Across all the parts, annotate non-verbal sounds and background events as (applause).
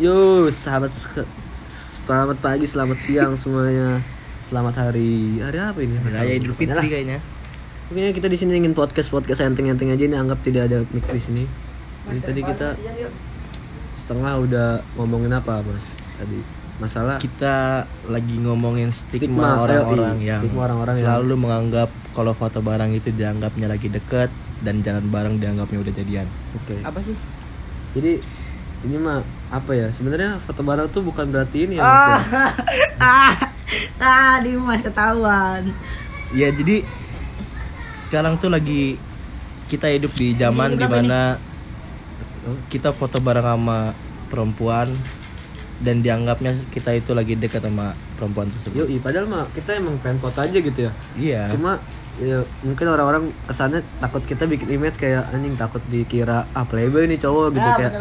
Yo, sahabat sek- selamat pagi, selamat siang semuanya. Selamat hari hari apa ini? Raya Idul Fitri kayaknya. Mungkin kita di sini ingin podcast podcast enteng-enteng aja ini anggap tidak ada mic di sini. Jadi tadi kita setengah udah ngomongin apa mas? Tadi masalah Kita lagi ngomongin Stigma, orang-orang yang Stigma orang-orang yang- selalu menganggap kalau foto barang itu dianggapnya lagi deket dan jalan bareng dianggapnya udah jadian. Oke. apa sih Jadi ini mah apa ya? Sebenarnya foto bareng tuh bukan berarti ini ya. Mas, ya. ah (laughs) ah di mas ketahuan Ya jadi sekarang tuh lagi kita hidup di zaman Ini di mana kita foto bareng sama perempuan dan dianggapnya kita itu lagi dekat sama perempuan tersebut. Yoi, padahal mah kita emang pengen foto aja gitu ya. Iya. Cuma ya, mungkin orang-orang kesannya takut kita bikin image kayak anjing takut dikira ah playboy nih cowok gitu ah kayak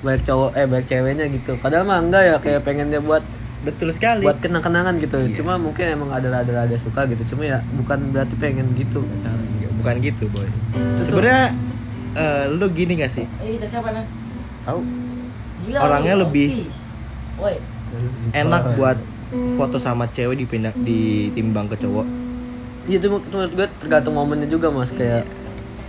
baik cowok eh baik ceweknya gitu. Padahal mah enggak ya kayak pengen dia buat Betul sekali. buat kenang-kenangan gitu. Iya. Cuma mungkin emang ada ada ada suka gitu. Cuma ya bukan berarti pengen gitu caranya. bukan gitu boy sebenarnya eh, lu gini gak sih eh kita siapa nih Tahu? Gila, Orangnya lebih- enak buat foto sama cewek dipindah ditimbang ke cowok Iya itu menurut gue tergantung momennya juga mas kayak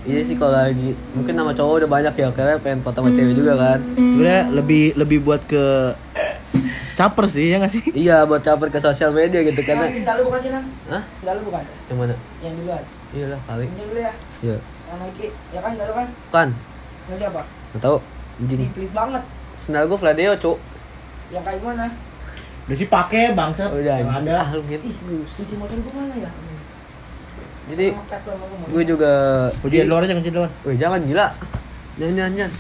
Iya sih kalau lagi mungkin nama cowok udah banyak ya karena pengen foto sama cewek juga kan. sebenarnya lebih lebih buat ke caper sih ya gak sih Iya buat caper ke sosial media gitu karena yang sendal lu bukan sih? Hah? sendal lu bukan Yang mana? yang di luar Iya lah kali. yang dulu ya Iya. yang Nike ya kan sendal lu kan Kan? yang siapa Gak tau. Anjing. Ini pelit banget Sendal gue Fladeo cuk. yang kayak gimana udah sih pakai bangsat Udah yang ada Ah, lu gitu. kunci motor gua mana ya Jadi gue juga. di luar aja di luar Wih jangan gila. Jangan jangan jangan.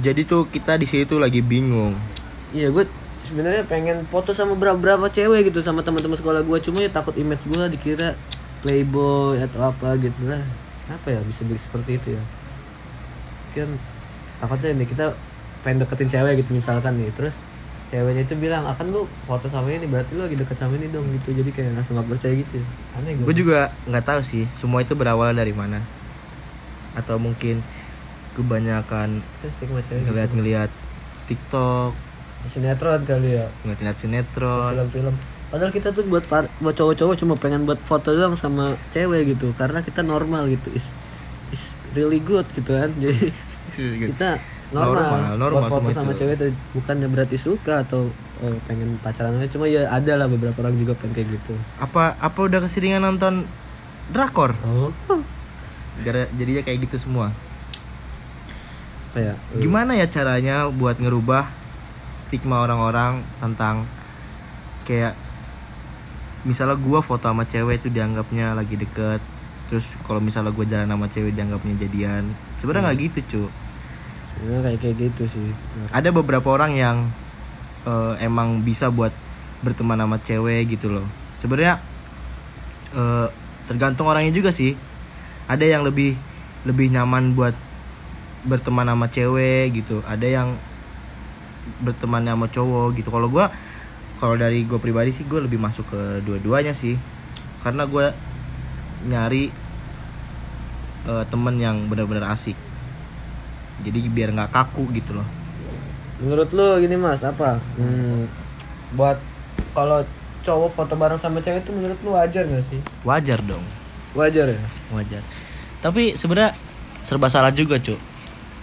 jadi tuh kita di situ lagi bingung Iya gue sebenarnya pengen foto sama berapa berapa cewek gitu sama teman-teman sekolah gue cuma ya takut image gue dikira playboy atau apa gitu lah apa ya bisa bisa seperti itu ya kan takutnya nih kita pengen deketin cewek gitu misalkan nih terus ceweknya itu bilang akan lu foto sama ini berarti lu lagi deket sama ini dong gitu. Jadi kayak langsung gak percaya gitu. Aneh gue juga nggak tahu sih semua itu berawal dari mana. Atau mungkin kebanyakan gitu. ngeliat-ngeliat TikTok. Sinetron kali ya. Ngeliat-ngeliat sinetron. Film-film. Padahal kita tuh buat buat cowok-cowok cuma pengen buat foto doang sama cewek gitu. Karena kita normal gitu. Is is really good gitu kan. Jadi (laughs) kita normal, Normal, normal foto sama itu. cewek tuh bukannya berarti suka atau oh, pengen pacaran cuma ya ada lah beberapa orang juga pengen kayak gitu. Apa apa udah keseringan nonton drakor? Oh. Gara jadinya kayak gitu semua. Kayak gimana ya caranya buat ngerubah stigma orang-orang tentang kayak misalnya gua foto sama cewek itu dianggapnya lagi deket terus kalau misalnya gue jalan sama cewek dianggapnya jadian. Sebenarnya nggak gitu cu ya, kayak kayak gitu sih. Ada beberapa orang yang eh, emang bisa buat berteman sama cewek gitu loh. Sebenarnya eh, tergantung orangnya juga sih. Ada yang lebih lebih nyaman buat berteman sama cewek gitu. Ada yang berteman sama cowok gitu. Kalau gua kalau dari gue pribadi sih gue lebih masuk ke dua-duanya sih. Karena gue nyari eh, temen yang benar-benar asik jadi biar nggak kaku gitu loh. Menurut lu gini mas apa? Hmm, buat kalau cowok foto bareng sama cewek itu menurut lu wajar gak sih? Wajar dong. Wajar ya? Wajar. Tapi sebenarnya serba salah juga cuk.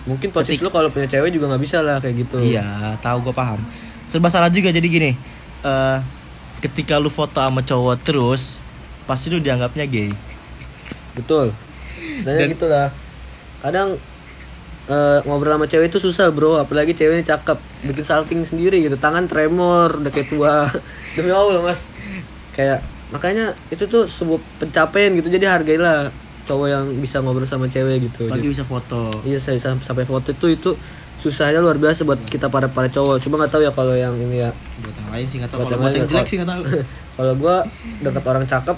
Mungkin posisi lu kalau punya cewek juga nggak bisa lah kayak gitu. Iya tahu gue paham. Serba salah juga jadi gini eh ketika lu foto sama cowok terus pasti lu dianggapnya gay. Betul. Sebenarnya gitulah. Kadang eh, ngobrol sama cewek itu susah bro. Apalagi ceweknya cakep. Bikin salting sendiri gitu. Tangan tremor udah kayak tua. (laughs) Demi allah mas. Kayak makanya itu tuh sebuah pencapaian gitu. Jadi hargailah cowok yang bisa ngobrol sama cewek gitu. Lagi bisa foto. Iya saya sam- sampai foto itu itu susahnya luar biasa buat kita para para cowok. Cuma nggak tahu ya kalau yang ini ya. buat yang lain sih nggak tahu. Kalau yang buat yang jelek sih nggak tahu. (laughs) Kalau gua dekat orang cakep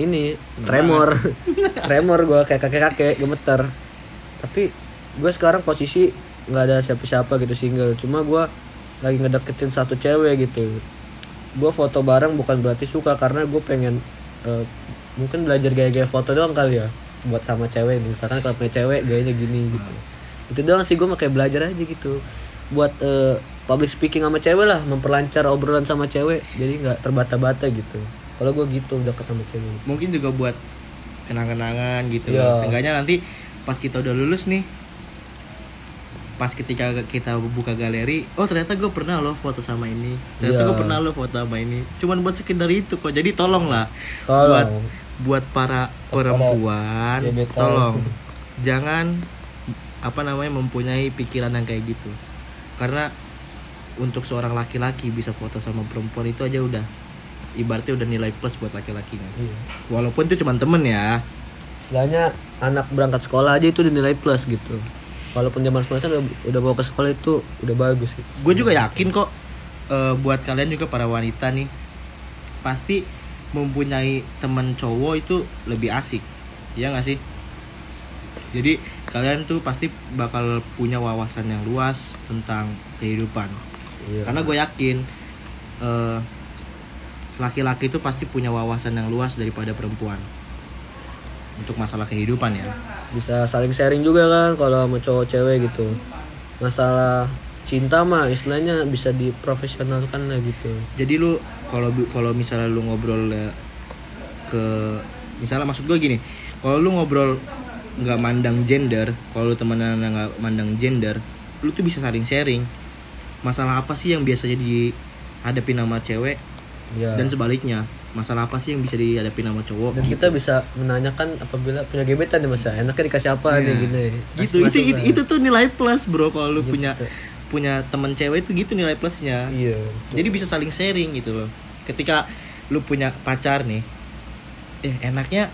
ini tremor, (laughs) tremor gua kayak kakek kakek gemeter. Tapi gue sekarang posisi nggak ada siapa-siapa gitu single. Cuma gua lagi ngedeketin satu cewek gitu. Gua foto bareng bukan berarti suka karena gue pengen eh, mungkin belajar gaya-gaya foto doang kali ya buat sama cewek nih. Misalkan kalau punya cewek gayanya gini gitu. itu doang sih gue kayak belajar aja gitu buat eh, public speaking sama cewek lah memperlancar obrolan sama cewek jadi nggak terbata-bata gitu kalau gue gitu deket sama cewek mungkin juga buat kenang-kenangan gitu Iya. seenggaknya nanti pas kita udah lulus nih pas ketika kita buka galeri oh ternyata gue pernah loh foto sama ini. Ternyata Iya. gue pernah loh foto sama ini. Cuman buat sekedar itu kok. Jadi tolong lah. Tolong. buat buat para perempuan gebetan. tolong. Jangan apa namanya mempunyai pikiran yang kayak gitu. Karena untuk seorang laki-laki bisa foto sama perempuan itu aja udah ibaratnya udah nilai plus buat laki-lakinya. Iya. walaupun itu cuma temen ya. Istilahnya anak berangkat sekolah aja itu dinilai plus gitu walaupun zaman sekolah udah, udah bawa ke sekolah itu udah bagus gitu. gue juga yakin kok eh, buat kalian juga para wanita nih pasti mempunyai teman cowok itu lebih asik. Ya nggak sih? Jadi kalian tuh pasti bakal punya wawasan yang luas tentang kehidupan. Iya. karena gue yakin eh, laki-laki itu pasti punya wawasan yang luas daripada perempuan. Untuk masalah kehidupan ya bisa saling sharing juga kan kalau sama cowok cewek gitu. Masalah cinta mah istilahnya bisa diprofesionalkan lah gitu. Jadi lu kalau kalau misalnya lu ngobrol ke misalnya maksud gue gini kalau lu ngobrol nggak mandang gender kalau lu temenan nggak mandang gender lu tuh bisa saling sharing. Masalah apa sih yang biasanya dihadapi nama cewek ya dan sebaliknya masalah apa sih yang bisa dihadapi nama cowok dan kita bisa menanyakan apabila punya gebetan nih mas. Ya enaknya dikasih apa Iya. nih gini. Gitu itu, itu itu tuh nilai plus bro kalau lu Gitu. punya punya temen cewek itu gitu nilai plusnya. Iya jadi bisa saling sharing gitu loh. Ketika lu punya pacar nih eh enaknya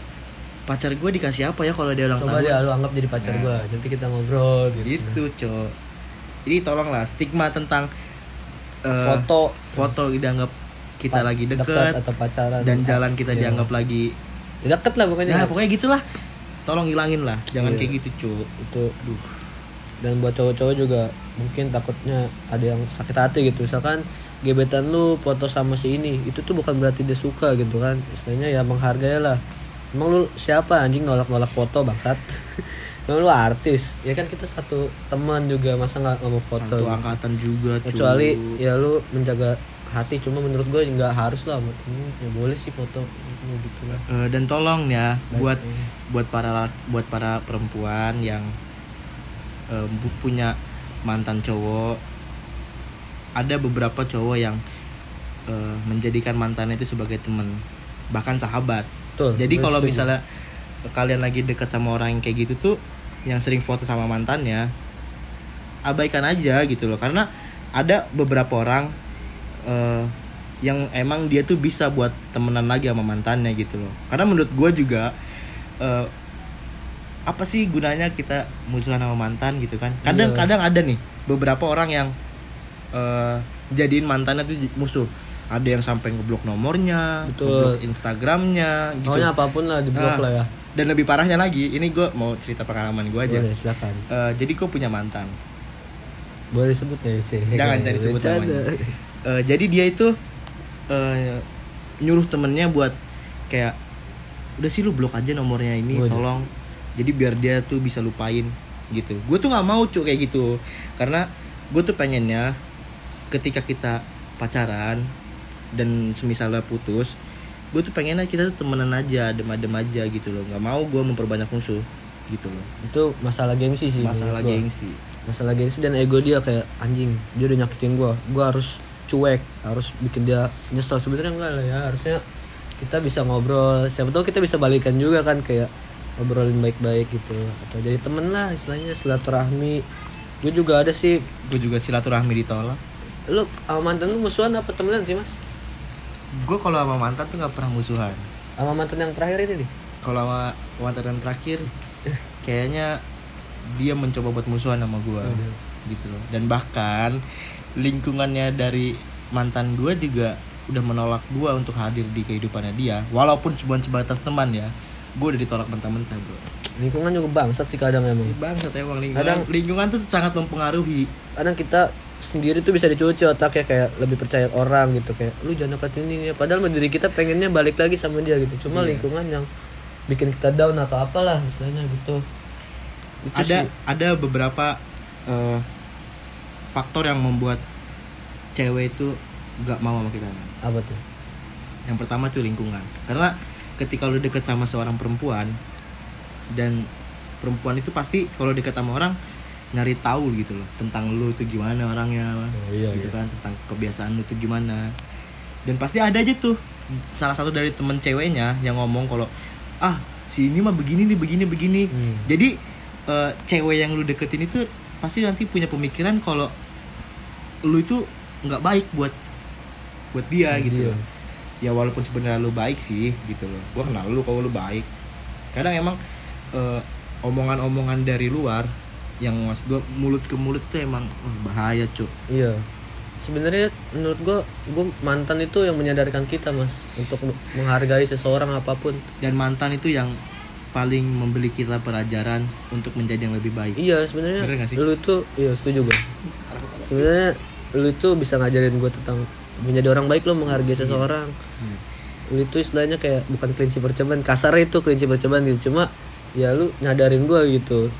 pacar gue dikasih apa ya kalau dia ulang coba tahun? dia lu anggap jadi pacar Nah. gua. Nanti kita ngobrol gitu, gitu cok jadi tolonglah stigma tentang eh, foto. foto dianggap kita pa- lagi dekat deket atau pacaran. dan jalan kita Iya. dianggap lagi Ya, deket lah pokoknya. Ya pokoknya gitulah. Tolong hilangin lah. Jangan Iya. kayak gitu cok itu dan buat cowok-cowok juga mungkin takutnya ada yang sakit hati gitu. Misalkan gebetan lu foto sama si ini itu tuh bukan berarti dia suka gitu kan. Istilahnya ya menghargai lah. Emang lu siapa anjing nolak-nolak foto bangsat? (laughs) Emang lu artis? Ya kan kita satu teman juga masa nggak nggak mau foto? Satu angkatan juga cuy. kecuali ya lu menjaga hati cuma menurut gue nggak harus lah sama temen. ya boleh sih foto gitu lah Eh, dan tolong ya Baik, buat iya. buat para buat para perempuan yang bu- punya mantan cowok ada beberapa cowok yang eh, menjadikan mantannya itu sebagai teman bahkan sahabat Betul, jadi kalau misalnya kalian lagi dekat sama orang yang kayak gitu tuh yang sering foto sama mantannya abaikan aja gitu loh karena ada beberapa orang eh, yang emang dia tuh bisa buat temenan lagi sama mantannya gitu loh. Karena menurut gue juga eh, apa sih gunanya kita musuhan sama mantan gitu kan? Iya. kadang-kadang ada nih beberapa orang yang eh, jadiin mantannya tuh musuh. Ada yang sampai ngeblok nomornya Betul. ngeblok instagramnya gitu. Pokoknya apa pun lah di blok Ah, lah ya. dan lebih parahnya lagi ini gue mau cerita pengalaman gue aja. Boleh silakan. Eh, jadi gue punya mantan. Boleh sebut ya sih? Jangan cari sebut namanya. Eh, jadi dia itu eh, nyuruh temennya buat kayak udah sih lu blok aja nomornya ini Waduh. tolong. Jadi biar dia tuh bisa lupain gitu. Gue tuh nggak mau cuk kayak gitu. Karena gue tuh pengennya ketika kita pacaran dan semisalnya putus gue tuh pengennya kita tuh temenan aja adem-adem aja gitu loh. Nggak mau gue memperbanyak musuh gitu loh. Itu masalah gengsi sih masalah gengsi. Masalah gengsi dan ego dia kayak anjing dia udah nyakitin gua. Gua harus cuek harus bikin dia nyesel. Sebenarnya enggak lah ya harusnya kita bisa ngobrol. Siapa tahu kita bisa balikan juga kan kayak ngobrolin baik-baik gitu. Atau jadi temen lah istilahnya silaturahmi. Gue juga ada sih. Gue juga silaturahmi ditolak. Lu sama mantan lu musuhan apa temenan sih mas? Gue kalau sama mantan tuh nggak pernah musuhan. Sama mantan yang terakhir ini nih? Kalau sama mantan yang terakhir kayaknya dia mencoba buat musuhan sama gue. Gitu loh. Dan bahkan lingkungannya dari mantan gue juga udah menolak gue untuk hadir di kehidupannya dia walaupun cuma sebatas teman ya. Gue udah ditolak mentah-mentah bro. Lingkungan juga bangsat sih kadang emang. Bangsat emang. Lingkungan Kadang- lingkungan tuh sangat mempengaruhi. Kadang kita sendiri tuh bisa dicuci otaknya kayak lebih percaya orang gitu kayak lu jangan deketin ini ya padahal diri kita pengennya balik lagi sama dia gitu. Cuma Iya. lingkungan yang bikin kita down atau apalah istilahnya gitu. Itu ada sih. ada beberapa eh, faktor yang membuat cewek itu gak mau sama kita. Apa tuh? Yang pertama tuh lingkungan. Karena ketika lu deket sama seorang perempuan dan perempuan itu pasti kalau deket sama orang nyari tahu gitu loh tentang lu tuh gimana orangnya iya, gitu iya. kan tentang kebiasaan lu tuh gimana. Dan pasti ada aja tuh salah satu dari temen ceweknya yang ngomong kalau ah si ini mah begini nih begini begini. Hmm. jadi eh, cewek yang lu deketin itu pasti nanti punya pemikiran kalau lu itu nggak baik buat buat dia Buat gitu loh. ya walaupun sebenarnya lu baik sih gitu loh gua kenal lu kalau lu baik kadang emang eh, omongan-omongan dari luar yang mas gua mulut ke mulut tuh emang oh, bahaya cuk Iya. Sebenarnya menurut gua, gua mantan itu yang menyadarkan kita mas untuk menghargai seseorang apa pun. dan mantan itu yang paling memberi kita pelajaran untuk menjadi yang lebih baik Iya sebenarnya lu itu, iya setuju gua. Sebenarnya lu itu bisa ngajarin gua tentang menjadi orang baik lo menghargai seseorang. Hmm. Lu itu istilahnya kayak bukan kelinci percobaan, kasar itu kelinci percobaan gitu. Cuma ya lu nyadarin gua gitu.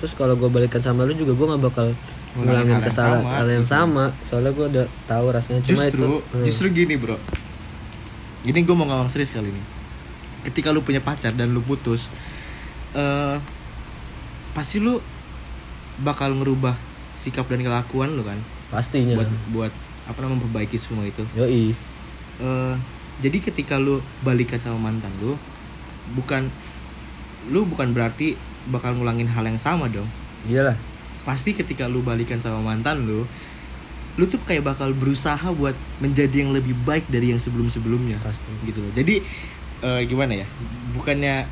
Terus kalau gua balikan sama lu juga gua nggak bakal Ngulangin ngulangin hal yang kesalahan sama, hal yang gitu. sama. Soalnya gua udah tahu rasanya. Cuma justru itu, hmm. justru gini bro gini gue mau ngomong serius kali ini ketika lu punya pacar dan lu putus eh pasti lu bakal ngerubah sikap dan kelakuan lu kan pastinya. buat buat apa namanya memperbaiki semua itu Yoi. Eh, jadi ketika lu balikan sama mantan lu bukan lu bukan berarti bakal ngulangin hal yang sama dong Iyalah. pasti ketika lu balikan sama mantan lu lu tuh kayak bakal berusaha buat menjadi yang lebih baik dari yang sebelum sebelumnya Pasti. gitu loh jadi eh, gimana ya? Bukannya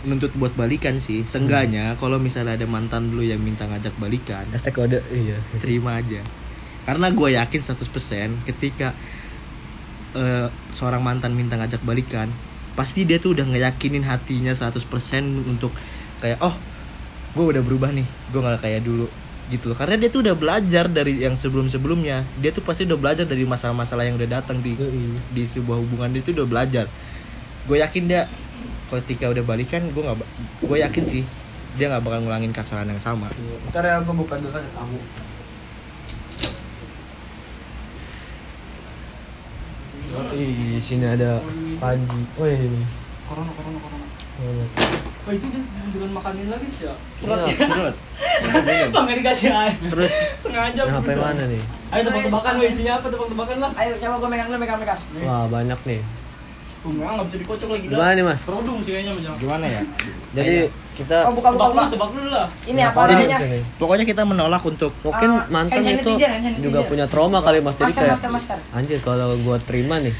nuntut buat balikan sih seenggaknya kalau misalnya ada mantan lu yang minta ngajak balikan Hashtag kode iya. terima aja. Karena gue yakin 100% ketika eh, seorang mantan minta ngajak balikan pasti dia tuh udah ngeyakinin hatinya 100% untuk kayak oh gue udah berubah nih gue nggak kayak dulu gitu loh. Karena dia tuh udah belajar dari yang sebelum sebelumnya dia tuh pasti udah belajar dari masalah-masalah yang udah datang di Yoi. di sebuah hubungan itu udah belajar gue yakin dia ketika udah balikan gue nggak gue yakin sih dia nggak bakal ngulangin kesalahan yang sama Ntar ya aku buka dulu ada tamu. Oh, di sini ada Panji. Wih. Corona, corona, corona. Oh, Oh itu dia dengan makanin lagi sih ya? Iya, Serut. Bang (laughs) nggak dikasih air. Terus Sengaja. yang HP mana nih? Ayo tebak-tebakan isinya apa tebak-tebakan lah. Ayo siapa gue megang dulu megang megang. Wah, banyak nih. Bunga nggak bisa dikocok lagi dah. Gimana nih, Mas? Kerudung sih kayaknya macam. gimana ya Jadi kita Oh buka buka buka. tebak dulu lah. Ini apa namanya? di pokoknya kita menolak untuk Mungkin Ah, mantan itu juga punya trauma kali Mas. Jadi Masker kayak masker masker. anjir kalau gua terima nih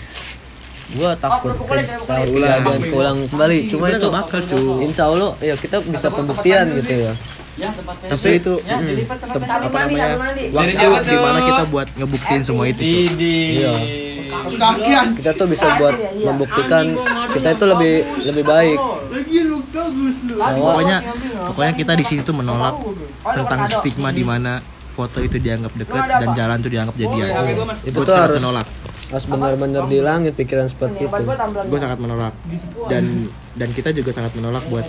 gua takut kayak kerupuk kalau kulit. kejadian keulang kembali cuma itu bakal, cu. insya Allah ya kita bisa pembuktian gitu ya Ya tempatnya. tapi itu Ya, Mm. dilipat tempatnya. Sabun apa namanya waktu siapa tuh? di mana kita buat ngebuktiin semua itu. Iya. Terus kaki kita tuh bisa buat membuktikan kita itu lebih lebih baik. Lagi lu bagus lu. Bahwa- pokoknya pokoknya kita di sini tuh menolak tentang stigma di mana foto itu dianggap dekat dan jalan tuh dianggap jadian Oh, iya, itu tuh harus menolak. harus benar-benar dihilangin pikiran seperti Ini itu. gue sangat menolak. Dan dan kita juga sangat menolak buat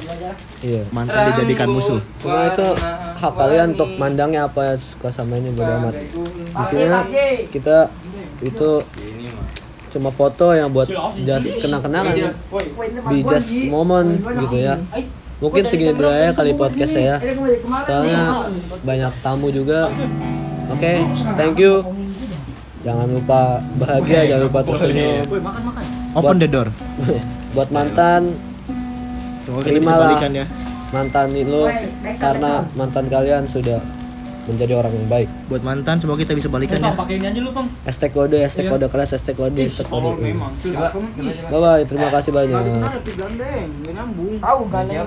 iya. mantan dijadikan musuh. Cuma itu hak kalian untuk mandangnya apa suka sama ini bodo amat. Intinya kita itu cuma foto yang buat just kenang-kenangan. Be just moment gitu ya. Mungkin segini dulu ya kali podcast saya soalnya banyak tamu juga. Oke thank you. Jangan lupa bahagia jangan lupa tersenyum. open the door. (laughs) buat mantan Terimalah. ya. mantan lo karena mantan kalian sudah menjadi orang yang baik. Buat mantan semoga kita bisa balikan ya. pakai ini aja lu, Bang. hashtag kode hashtag kode keras hashtag kode hashtag kode. memang. bye bye terima kasih banyak. Habis ada tuh gandeng, nggak nyambung. Tahu gandeng